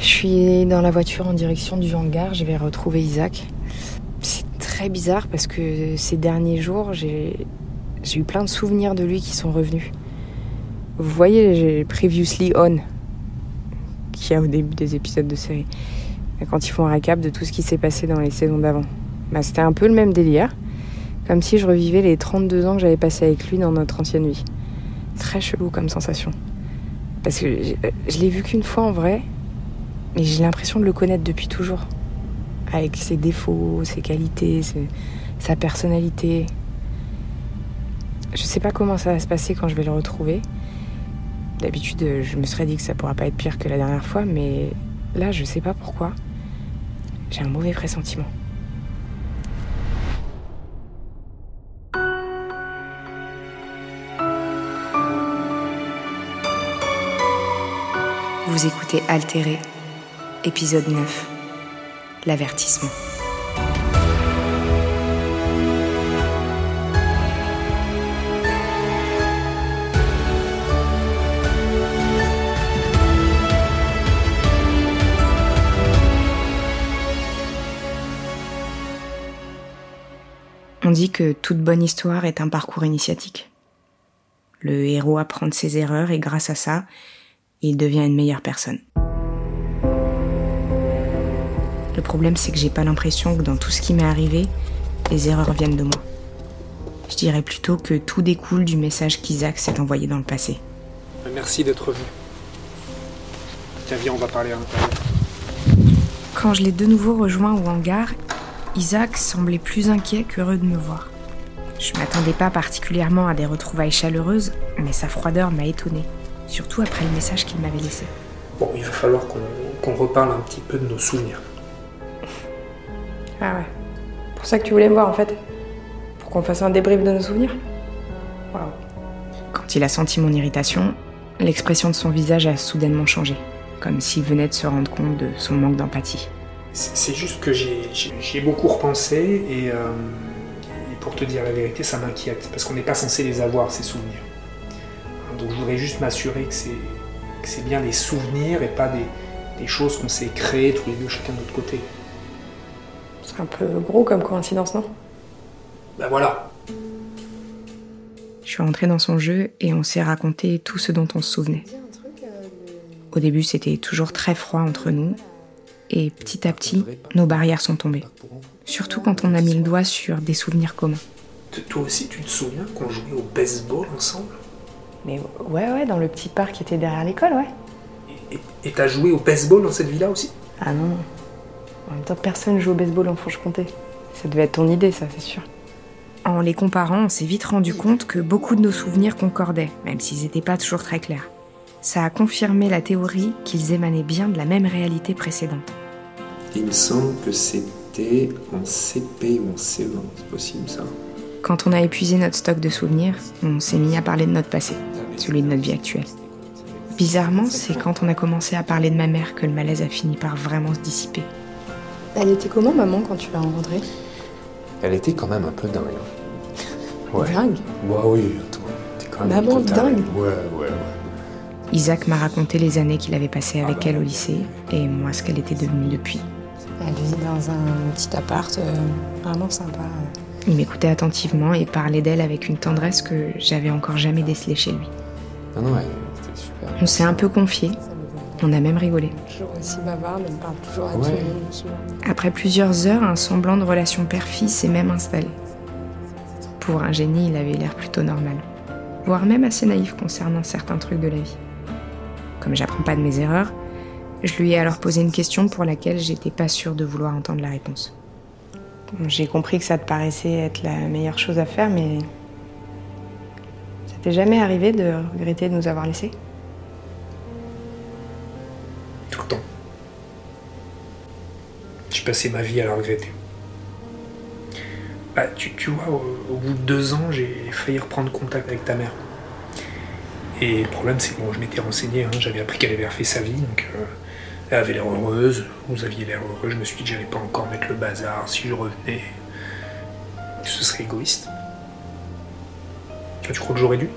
Je suis dans la voiture en direction du hangar, je vais retrouver Isaac. C'est très bizarre parce que ces derniers jours, j'ai eu plein de souvenirs de lui qui sont revenus. Vous voyez, j'ai Previously On, qui a au début des épisodes de série, quand ils font un récap de tout ce qui s'est passé dans les saisons d'avant. Bah, C'était un peu le même délire, comme si je revivais les 32 ans que j'avais passé avec lui dans notre ancienne vie. Très chelou comme sensation. Parce que je l'ai vu qu'une fois en vrai, mais j'ai l'impression de le connaître depuis toujours. Avec ses défauts, ses qualités, sa personnalité. Je sais pas comment ça va se passer quand je vais le retrouver. D'habitude, je me serais dit que ça pourra pas être pire que la dernière fois, mais là, je sais pas pourquoi. J'ai un mauvais pressentiment. Vous écoutez Altéré, épisode 9, l'avertissement. On dit que toute bonne histoire est un parcours initiatique. Le héros apprend de ses erreurs et grâce à ça, il devient une meilleure personne. Le problème, c'est que j'ai pas l'impression que dans tout ce qui m'est arrivé, les erreurs viennent de moi. Je dirais plutôt que tout découle du message qu'Isaac s'est envoyé dans le passé. Merci d'être venu. Tiens, viens, on va parler un peu. Quand je l'ai de nouveau rejoint au hangar, Isaac semblait plus inquiet qu'heureux de me voir. Je m'attendais pas particulièrement à des retrouvailles chaleureuses, mais sa froideur m'a étonnée surtout après le message qu'il m'avait laissé. Bon, il va falloir qu'on reparle un petit peu de nos souvenirs. Ah ouais. Pour ça que tu voulais me voir en fait Pour qu'on fasse un débrief de nos souvenirs Waouh. Quand il a senti mon irritation, l'expression de son visage a soudainement changé, comme s'il venait de se rendre compte de son manque d'empathie. C'est juste que j'ai beaucoup repensé et, euh, et pour te dire la vérité, ça m'inquiète, parce qu'on n'est pas censé les avoir, ces souvenirs. Donc je voudrais juste m'assurer que c'est bien des souvenirs et pas des, choses qu'on s'est créées tous les deux chacun de notre côté. C'est un peu gros comme coïncidence, non? Ben voilà. Je suis rentrée dans son jeu et on s'est raconté tout ce dont on se souvenait. Au début, c'était toujours très froid entre nous. Et petit à petit, nos barrières sont tombées. Surtout quand on a mis le doigt sur des souvenirs communs. Toi aussi, tu te souviens qu'on jouait au baseball ensemble? Mais ouais, ouais, dans le petit parc qui était derrière l'école, ouais. Et t'as joué au baseball dans cette villa aussi? Ah non. En même temps, personne joue au baseball en Franche-Comté. Ça devait être ton idée, ça, c'est sûr. En les comparant, on s'est vite rendu compte que beaucoup de nos souvenirs concordaient, même s'ils n'étaient pas toujours très clairs. Ça a confirmé la théorie qu'ils émanaient bien de la même réalité précédente. Il me semble que c'était en CP ou en CE1, c'est possible ça quand on a épuisé notre stock de souvenirs, on s'est mis à parler de notre passé, celui de notre vie actuelle. Bizarrement, c'est quand on a commencé à parler de ma mère que le malaise a fini par vraiment se dissiper. Elle était comment, maman, quand tu l'as rencontrée? Elle était quand même un peu dingue. Ouais. Dingue? Bah oui, quand même Maman dingue Ouais, ouais, ouais. Isaac m'a raconté les années qu'il avait passées avec elle au lycée et moi ce qu'elle était devenue depuis. Elle vit dans un petit appart euh, vraiment sympa. Il m'écoutait attentivement et parlait d'elle avec une tendresse que j'avais encore jamais décelée chez lui. Non, non, c'était super. On s'est un peu confié. On a même rigolé. Après plusieurs heures, un semblant de relation père-fils s'est même installé. Pour un génie, il avait l'air plutôt normal, voire même assez naïf concernant certains trucs de la vie. Comme j'apprends pas de mes erreurs, je lui ai alors posé une question pour laquelle j'étais pas sûre de vouloir entendre la réponse. J'ai compris que ça te paraissait être la meilleure chose à faire, mais ça t'est jamais arrivé de regretter de nous avoir laissés? Passé ma vie à la regretter. Bah, tu, vois, au, bout de deux ans, j'ai failli reprendre contact avec ta mère. Et le problème, c'est que je m'étais renseigné, hein, j'avais appris qu'elle avait refait sa vie, donc euh, elle avait l'air heureuse, vous aviez l'air heureux. Je me suis dit que j'allais pas encore mettre le bazar si je revenais. Ce serait égoïste. Tu crois que j'aurais dû?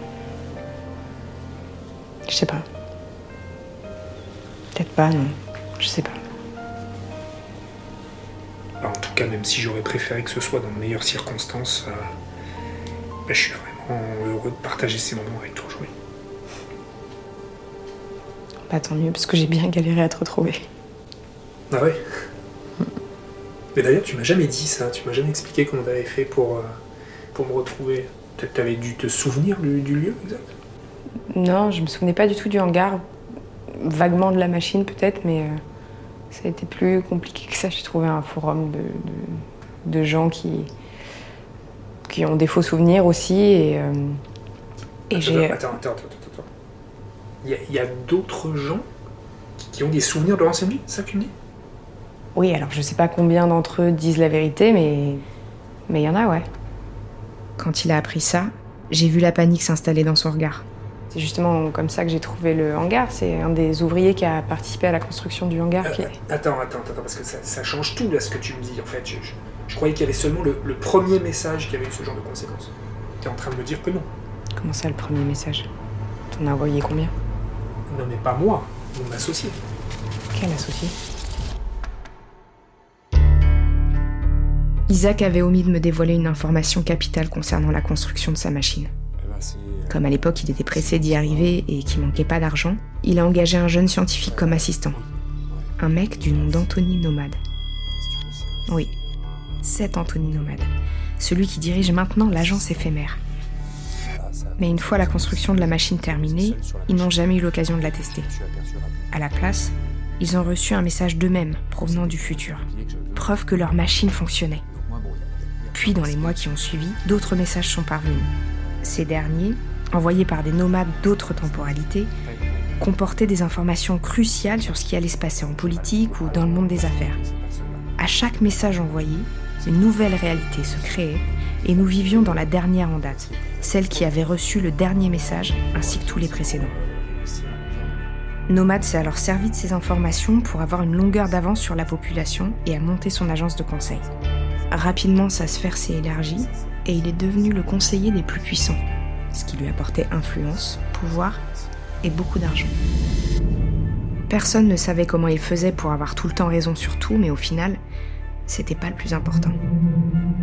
Je sais pas. Peut-être pas, non. Je sais pas. En tout cas, même si j'aurais préféré que ce soit dans de meilleures circonstances, euh, bah, je suis vraiment heureux de partager ces moments avec toi aujourd'hui. Bah tant mieux, parce que j'ai bien galéré à te retrouver. Ah ouais? Mais d'ailleurs, tu m'as jamais dit ça, tu m'as jamais expliqué comment t'avais fait pour, euh, pour me retrouver. Peut-être t'avais dû te souvenir du, du lieu exact? Non, je me souvenais pas du tout du hangar. Vaguement de la machine peut-être, mais euh, ça a été plus compliqué que ça. J'ai trouvé un forum de, de- de gens qui, qui ont des faux souvenirs aussi. Et, euh, et Attends, j'ai. Attends, attends, attends, attends. attends. Il y a, d'autres gens qui, qui ont des souvenirs de l'ancienne vie, c'est ça tu me dis? Oui, alors je sais pas combien d'entre eux disent la vérité, mais mais il y en a, ouais. Quand il a appris ça, j'ai vu la panique s'installer dans son regard. C'est justement comme ça que j'ai trouvé le hangar. C'est un des ouvriers qui a participé à la construction du hangar. Qui... Euh, Attends, attends, attends, parce que ça, ça change tout là ce que tu me dis en fait. Je, je- je croyais qu'il y avait seulement le, le premier message qui avait eu ce genre de conséquences. Tu es en train de me dire que non. Comment ça, le premier message? T'en as envoyé combien? Non, mais pas moi, mon associé. Quel associé? Isaac avait omis de me dévoiler une information capitale concernant la construction de sa machine. Comme à l'époque il était pressé d'y arriver et qu'il manquait pas d'argent, il a engagé un jeune scientifique comme assistant. Un mec du nom d'Anthony Nomade. Oui, cet Anthony Nomade. Celui qui dirige maintenant l'agence éphémère. Mais une fois la construction de la machine terminée, ils n'ont jamais eu l'occasion de la tester. À la place, ils ont reçu un message d'eux-mêmes provenant du futur. Preuve que leur machine fonctionnait. Puis dans les mois qui ont suivi, d'autres messages sont parvenus. Ces derniers, envoyés par des nomades d'autres temporalités, comportaient des informations cruciales sur ce qui allait se passer en politique ou dans le monde des affaires. À chaque message envoyé, une nouvelle réalité se créait et nous vivions dans la dernière en date, celle qui avait reçu le dernier message ainsi que tous les précédents. Nomade s'est alors servi de ces informations pour avoir une longueur d'avance sur la population et a monté son agence de conseil. Rapidement, sa sphère s'est élargie et il est devenu le conseiller des plus puissants, ce qui lui apportait influence, pouvoir et beaucoup d'argent. Personne ne savait comment il faisait pour avoir tout le temps raison sur tout, mais au final, c'était pas le plus important.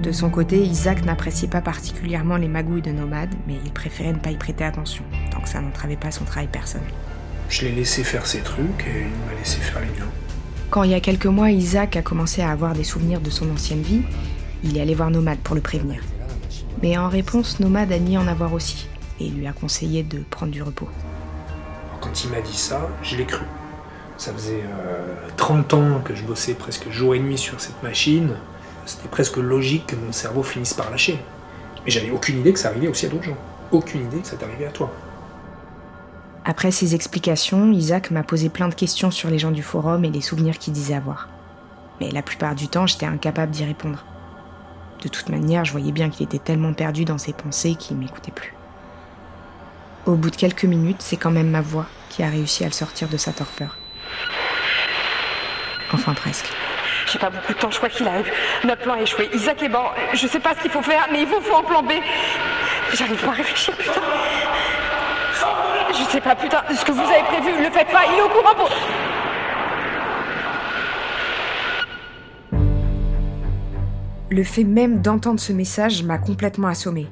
De son côté, Isaac n'appréciait pas particulièrement les magouilles de Nomade, mais il préférait ne pas y prêter attention, tant que ça n'entravait pas son travail personnel. Je l'ai laissé faire ses trucs et il m'a laissé faire les miens. Quand il y a quelques mois, Isaac a commencé à avoir des souvenirs de son ancienne vie, il est allé voir Nomade pour le prévenir. Mais en réponse, Nomade a nié en avoir aussi, et lui a conseillé de prendre du repos. Quand il m'a dit ça, je l'ai cru. Ça faisait euh, 30 ans que je bossais presque jour et nuit sur cette machine. C'était presque logique que mon cerveau finisse par lâcher. Mais j'avais aucune idée que ça arrivait aussi à d'autres gens. Aucune idée que ça t'arrivait à toi. Après ces explications, Isaac m'a posé plein de questions sur les gens du forum et les souvenirs qu'ils disaient avoir. Mais la plupart du temps, j'étais incapable d'y répondre. De toute manière, je voyais bien qu'il était tellement perdu dans ses pensées qu'il m'écoutait plus. Au bout de quelques minutes, c'est quand même ma voix qui a réussi à le sortir de sa torpeur. Enfin presque. J'ai pas beaucoup de temps, je crois qu'il arrive. Notre plan a échoué. Isaac est mort. Je sais pas ce qu'il faut faire, mais il vous faut un plan B. J'arrive pas à réfléchir, putain. Je sais pas, putain, ce que vous avez prévu, le faites pas, il est au courant pour. Le fait même d'entendre ce message m'a complètement assommé.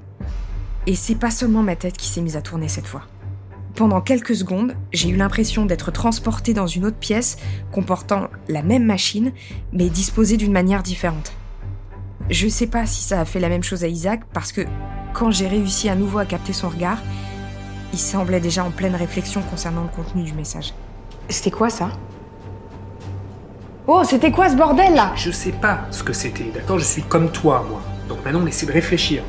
Et c'est pas seulement ma tête qui s'est mise à tourner cette fois. Pendant quelques secondes, j'ai eu l'impression d'être transportée dans une autre pièce comportant la même machine, mais disposée d'une manière différente. Je sais pas si ça a fait la même chose à Isaac, parce que quand j'ai réussi à nouveau à capter son regard, il semblait déjà en pleine réflexion concernant le contenu du message. C'était quoi ça? Oh, c'était quoi ce bordel là? Je sais pas ce que c'était, d'accord? Je suis comme toi, moi. Donc maintenant, on essaie de réfléchir.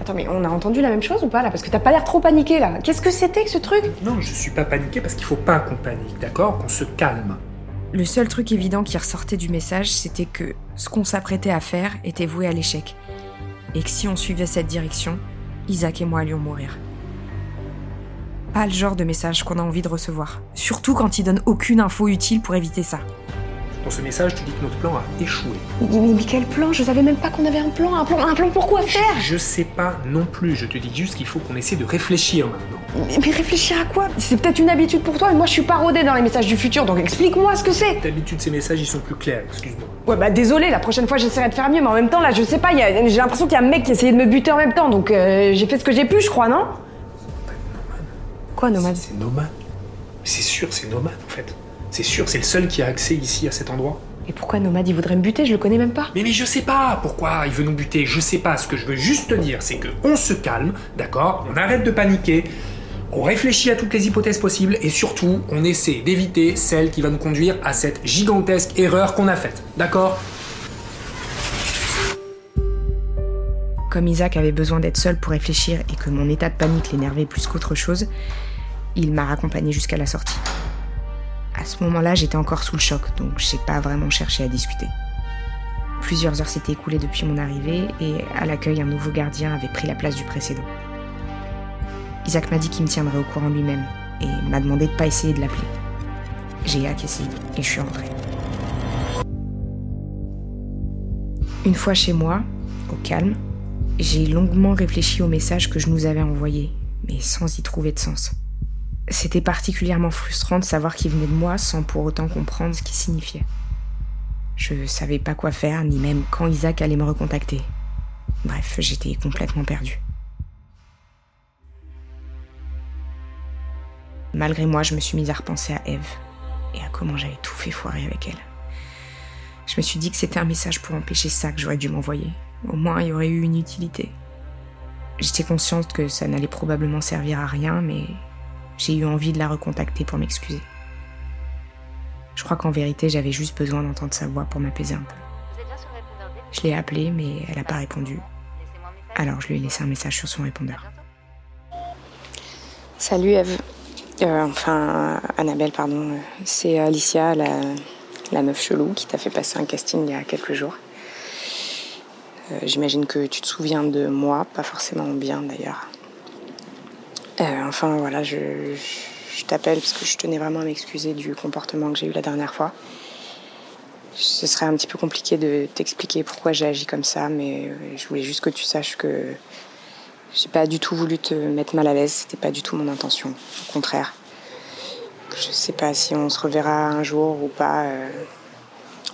Attends, mais on a entendu la même chose ou pas là? Parce que t'as pas l'air trop paniqué là. Qu'est-ce que c'était que ce truc? Non, je suis pas paniqué parce qu'il faut pas qu'on panique, d'accord? Qu'on se calme. Le seul truc évident qui ressortait du message, c'était que ce qu'on s'apprêtait à faire était voué à l'échec. Et que si on suivait cette direction, Isaac et moi allions mourir. Pas le genre de message qu'on a envie de recevoir. Surtout quand il donne aucune info utile pour éviter ça. Dans ce message, tu dis que notre plan a échoué. Mais, mais- quel plan? Je savais même pas qu'on avait un plan. Un plan, un plan pour quoi faire? Je sais pas non plus, je te dis juste qu'il faut qu'on essaie de réfléchir maintenant. mais, mais réfléchir à quoi? C'est peut-être une habitude pour toi, mais moi je suis pas rodée dans les messages du futur, donc explique-moi ce que c'est. D'habitude, ces messages, ils sont plus clairs, excuse-moi. Ouais bah désolé, la prochaine fois j'essaierai de faire mieux, mais en même temps là je sais pas, il y a- j'ai l'impression qu'il y a un mec qui essayait de me buter en même temps, donc euh, j'ai fait ce que j'ai pu, je crois, non? Quoi nomade C'est Nomade. C'est sûr, c'est Nomade en fait. C'est sûr, c'est le seul qui a accès ici à cet endroit. Et pourquoi nomade il voudrait me buter? Je le connais même pas. Mais, mais je sais pas pourquoi il veut nous buter, je sais pas. Ce que je veux juste te dire, c'est que on se calme, d'accord? On arrête de paniquer, on réfléchit à toutes les hypothèses possibles et surtout, on essaie d'éviter celle qui va nous conduire à cette gigantesque erreur qu'on a faite, d'accord? Comme Isaac avait besoin d'être seul pour réfléchir et que mon état de panique l'énervait plus qu'autre chose, il m'a raccompagné jusqu'à la sortie. À ce moment-là, j'étais encore sous le choc, donc j'ai pas vraiment cherché à discuter. Plusieurs heures s'étaient écoulées depuis mon arrivée et à l'accueil, un nouveau gardien avait pris la place du précédent. Isaac m'a dit qu'il me tiendrait au courant lui-même et m'a demandé de pas essayer de l'appeler. J'ai acquiescé et je suis rentrée. Une fois chez moi, au calme, j'ai longuement réfléchi au message que je nous avais envoyé, mais sans y trouver de sens. C'était particulièrement frustrant de savoir qu'il venait de moi sans pour autant comprendre ce qu'il signifiait. Je savais pas quoi faire, ni même quand Isaac allait me recontacter. Bref, j'étais complètement perdue. Malgré moi, je me suis mise à repenser à Eve et à comment j'avais tout fait foirer avec elle. Je me suis dit que c'était un message pour empêcher ça que j'aurais dû m'envoyer. Au moins, il y aurait eu une utilité. J'étais consciente que ça n'allait probablement servir à rien, mais j'ai eu envie de la recontacter pour m'excuser. Je crois qu'en vérité, j'avais juste besoin d'entendre sa voix pour m'apaiser un peu. Je l'ai appelée, mais elle n'a pas répondu. Alors je lui ai laissé un message sur son répondeur. Salut Eve. Euh, enfin, Annabelle, pardon. C'est Alicia, la, la meuf chelou, qui t'a fait passer un casting il y a quelques jours. Euh, J'imagine que tu te souviens de moi, pas forcément bien d'ailleurs. Euh, enfin voilà, je, t'appelle parce que je tenais vraiment à m'excuser du comportement que j'ai eu la dernière fois. Ce serait un petit peu compliqué de t'expliquer pourquoi j'ai agi comme ça, mais euh, je voulais juste que tu saches que j'ai pas du tout voulu te mettre mal à l'aise, c'était pas du tout mon intention. Au contraire. Je sais pas si on se reverra un jour ou pas. euh,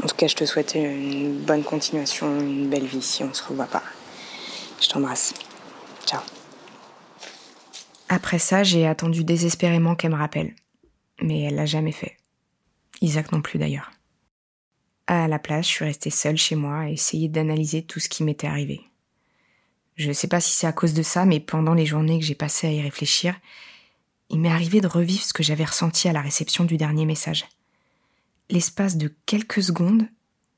En tout cas, je te souhaite une bonne continuation, une belle vie si on se revoit pas. Je t'embrasse. Après ça, j'ai attendu désespérément qu'elle me rappelle. Mais elle l'a jamais fait. Isaac non plus d'ailleurs. À la place, je suis restée seule chez moi à essayer d'analyser tout ce qui m'était arrivé. Je sais pas si c'est à cause de ça, mais pendant les journées que j'ai passées à y réfléchir, il m'est arrivé de revivre ce que j'avais ressenti à la réception du dernier message. L'espace de quelques secondes,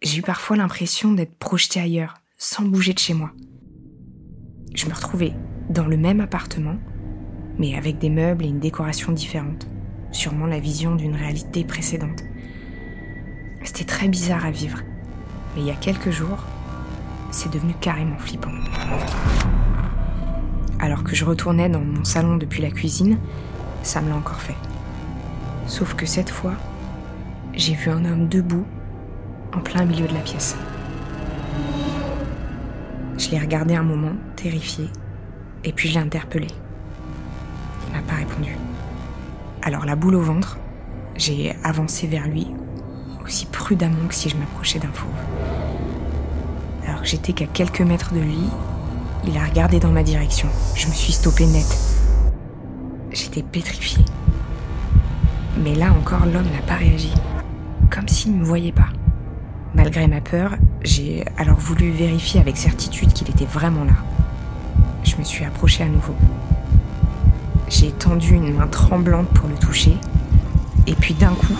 j'ai eu parfois l'impression d'être projetée ailleurs, sans bouger de chez moi. Je me retrouvais dans le même appartement, mais avec des meubles et une décoration différente. Sûrement la vision d'une réalité précédente. C'était très bizarre à vivre. Mais il y a quelques jours, c'est devenu carrément flippant. Alors que je retournais dans mon salon depuis la cuisine, ça me l'a encore fait. Sauf que cette fois, j'ai vu un homme debout, en plein milieu de la pièce. Je l'ai regardé un moment, terrifié, et puis je l'ai interpellé. Pas répondu. Alors la boule au ventre, j'ai avancé vers lui, aussi prudemment que si je m'approchais d'un fauve. Alors que j'étais qu'à quelques mètres de lui, il a regardé dans ma direction. Je me suis stoppée net. J'étais pétrifiée. Mais là encore, l'homme n'a pas réagi. Comme s'il ne me voyait pas. Malgré ma peur, j'ai alors voulu vérifier avec certitude qu'il était vraiment là. Je me suis approchée à nouveau. J'ai tendu une main tremblante pour le toucher, et puis d'un coup,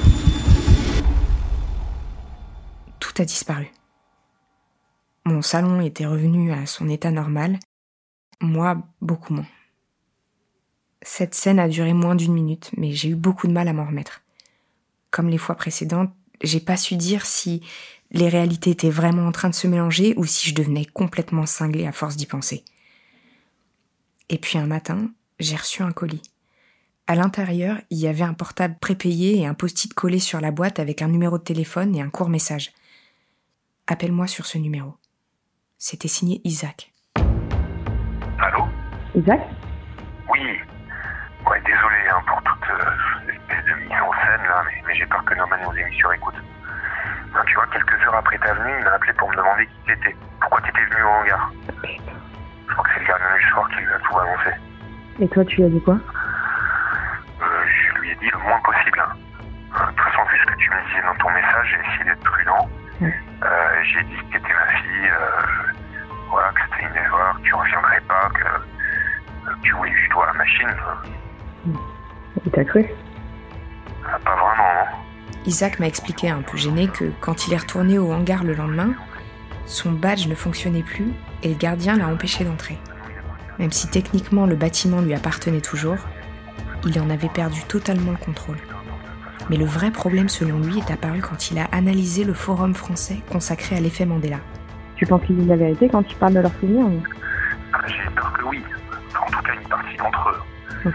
tout a disparu. Mon salon était revenu à son état normal, moi beaucoup moins. Cette scène a duré moins d'une minute, mais j'ai eu beaucoup de mal à m'en remettre. Comme les fois précédentes, j'ai pas su dire si les réalités étaient vraiment en train de se mélanger ou si je devenais complètement cinglée à force d'y penser. Et puis un matin, j'ai reçu un colis. À l'intérieur, il y avait un portable prépayé et un post-it collé sur la boîte avec un numéro de téléphone et un court message. Appelle-moi sur ce numéro. C'était signé Isaac. Allô Isaac Oui. Ouais, désolé hein, pour toute euh, espèce de mise en scène là, mais, mais j'ai peur que Norman nous ait mis sur écoute. Non, tu vois, quelques heures après ta venue, il m'a appelé pour me demander qui t'étais. Pourquoi t'étais venu au hangar? Je crois que c'est le gardien du soir qui lui a tout balancé. Et toi, tu lui as dit quoi je lui ai dit le moins possible. hein. De toute façon, vu ce que tu me disais dans ton message, j'ai essayé d'être prudent. Ouais. Euh, j'ai dit que t'étais ma fille, euh, voilà, que c'était une erreur, que tu reviendrais pas, que, euh, que tu voulais juste voir la machine. Euh, Il t'a cru ah, pas vraiment, non Isaac m'a expliqué un peu gêné que quand il est retourné au hangar le lendemain, son badge ne fonctionnait plus et le gardien l'a empêché d'entrer. Même si techniquement le bâtiment lui appartenait toujours, il en avait perdu totalement le contrôle. Mais le vrai problème selon lui est apparu quand il a analysé le forum français consacré à l'effet Mandela. Tu penses qu'ils disent la vérité quand tu parles de leurs souvenirs ou- Ah, J'ai peur que oui. Enfin, en tout cas, une partie d'entre eux.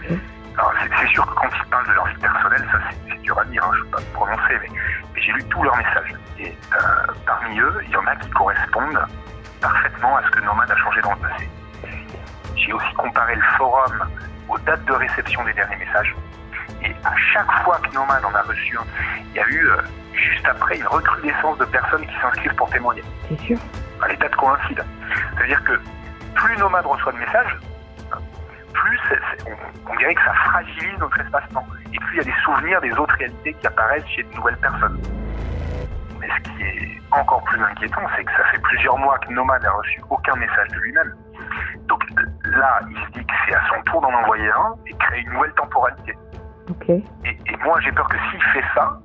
C'est sûr que quand ils parlent de leur vie personnelle, ça c'est c'est dur à dire, hein, je ne peux pas me prononcer, mais, mais j'ai lu tous leurs messages. Et euh, parmi eux, il y en a qui correspondent parfaitement à ce que Nomad a changé dans le passé. J'ai aussi comparé le forum aux dates de réception des derniers messages. Et à chaque fois que Nomad en a reçu un, il y a eu, euh, juste après, une recrudescence de personnes qui s'inscrivent pour témoigner. T'es sûr Enfin, les dates coïncident. C'est-à-dire que plus Nomade reçoit de messages, plus c'est- c'est- on, on dirait que ça fragilise notre espace-temps. Et plus il y a des souvenirs des autres réalités qui apparaissent chez de nouvelles personnes. Mais ce qui est encore plus inquiétant, c'est que ça fait plusieurs mois que Nomade n'a reçu aucun message de lui-même. Donc là, il se dit que c'est à son tour d'en envoyer un et créer une nouvelle temporalité. Ok. Et, et moi, j'ai peur que s'il fait ça,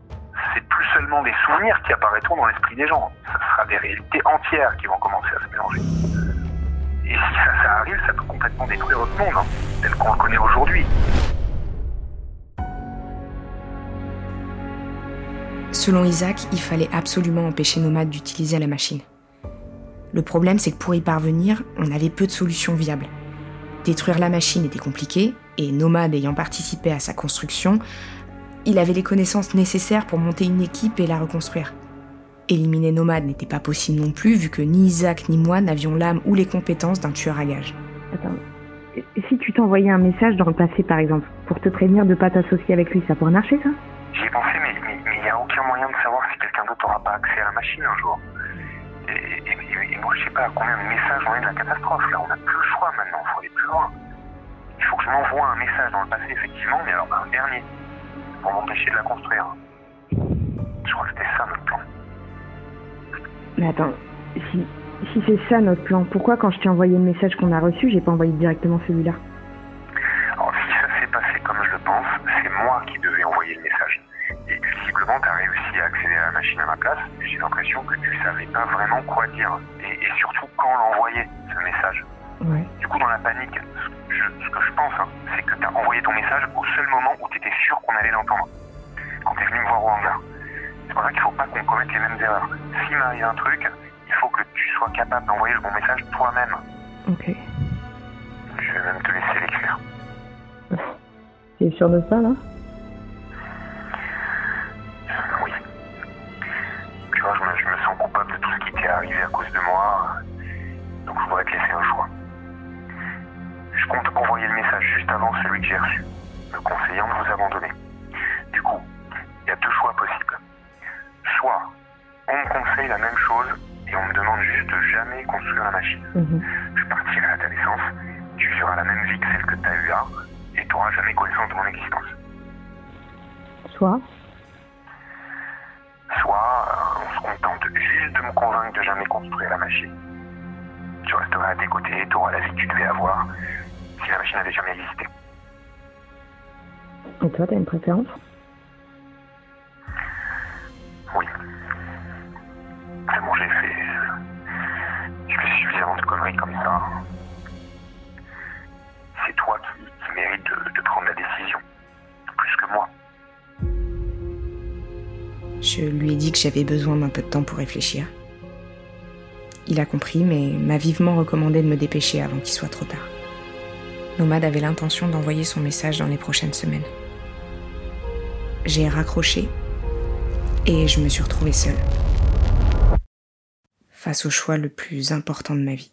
c'est plus seulement des souvenirs qui apparaîtront dans l'esprit des gens. Ça sera des réalités entières qui vont commencer à se mélanger. Et si ça, ça arrive, ça peut complètement détruire notre monde, hein, tel qu'on le connaît aujourd'hui. Selon Isaac, il fallait absolument empêcher Nomade d'utiliser la machine. Le problème, c'est que pour y parvenir, on avait peu de solutions viables. Détruire la machine était compliqué, et Nomade ayant participé à sa construction, il avait les connaissances nécessaires pour monter une équipe et la reconstruire. Éliminer Nomade n'était pas possible non plus, vu que ni Isaac ni moi n'avions l'âme ou les compétences d'un tueur à gages. Attends. Si tu t'envoyais un message dans le passé, par exemple, pour te prévenir de pas t'associer avec lui, ça pourrait marcher, ça? J'y ai pensé, mais il n'y a aucun moyen de savoir si quelqu'un d'autre n'aura pas accès à la machine un jour. Et, et- et- et moi, je sais pas à combien de messages on est de la catastrophe. Là, on n'a plus le choix maintenant, loin. Il faut que je m'envoie un message dans le passé, effectivement, mais alors un dernier, pour m'empêcher de la construire. Je crois que c'était ça notre plan. Mais attends, si, si c'est ça notre plan, pourquoi quand je t'ai envoyé le message qu'on a reçu, j'ai pas envoyé directement celui-là? Alors, si ça s'est passé comme je le pense, c'est moi qui devais envoyer le message. Et visiblement, tu as réussi à accéder à la machine à ma place, mais j'ai l'impression que tu savais pas vraiment quoi dire. Et, et surtout quand l'envoyer, ce message? Dans la panique, ce, je- ce que je pense, hein, c'est que tu as envoyé ton message au seul moment où tu étais sûr qu'on allait l'entendre. Quand tu es venu me voir au hangar. C'est pour ça qu'il faut pas qu'on commette les mêmes erreurs. S'il m'arrive un truc, il faut que tu sois capable d'envoyer le bon message toi-même. Ok. Je vais même te laisser l'écrire. T'es sûr de ça, là? Chose et on me demande juste de jamais construire la machine. Mhm. Je partirai à ta naissance, tu vivras la même vie que celle que tu as eue là, et tu n'auras jamais connaissance de mon existence. Soit Soit euh, on se contente juste de me convaincre de jamais construire la machine. Tu resteras à tes côtés, tu auras la vie que tu devais avoir si la machine n'avait jamais existé. Et toi, t'as une préférence? Je lui ai dit que j'avais besoin d'un peu de temps pour réfléchir. Il a compris, mais m'a vivement recommandé de me dépêcher avant qu'il soit trop tard. Nomade avait l'intention d'envoyer son message dans les prochaines semaines. j'ai raccroché et je me suis retrouvée seule face au choix le plus important de ma vie.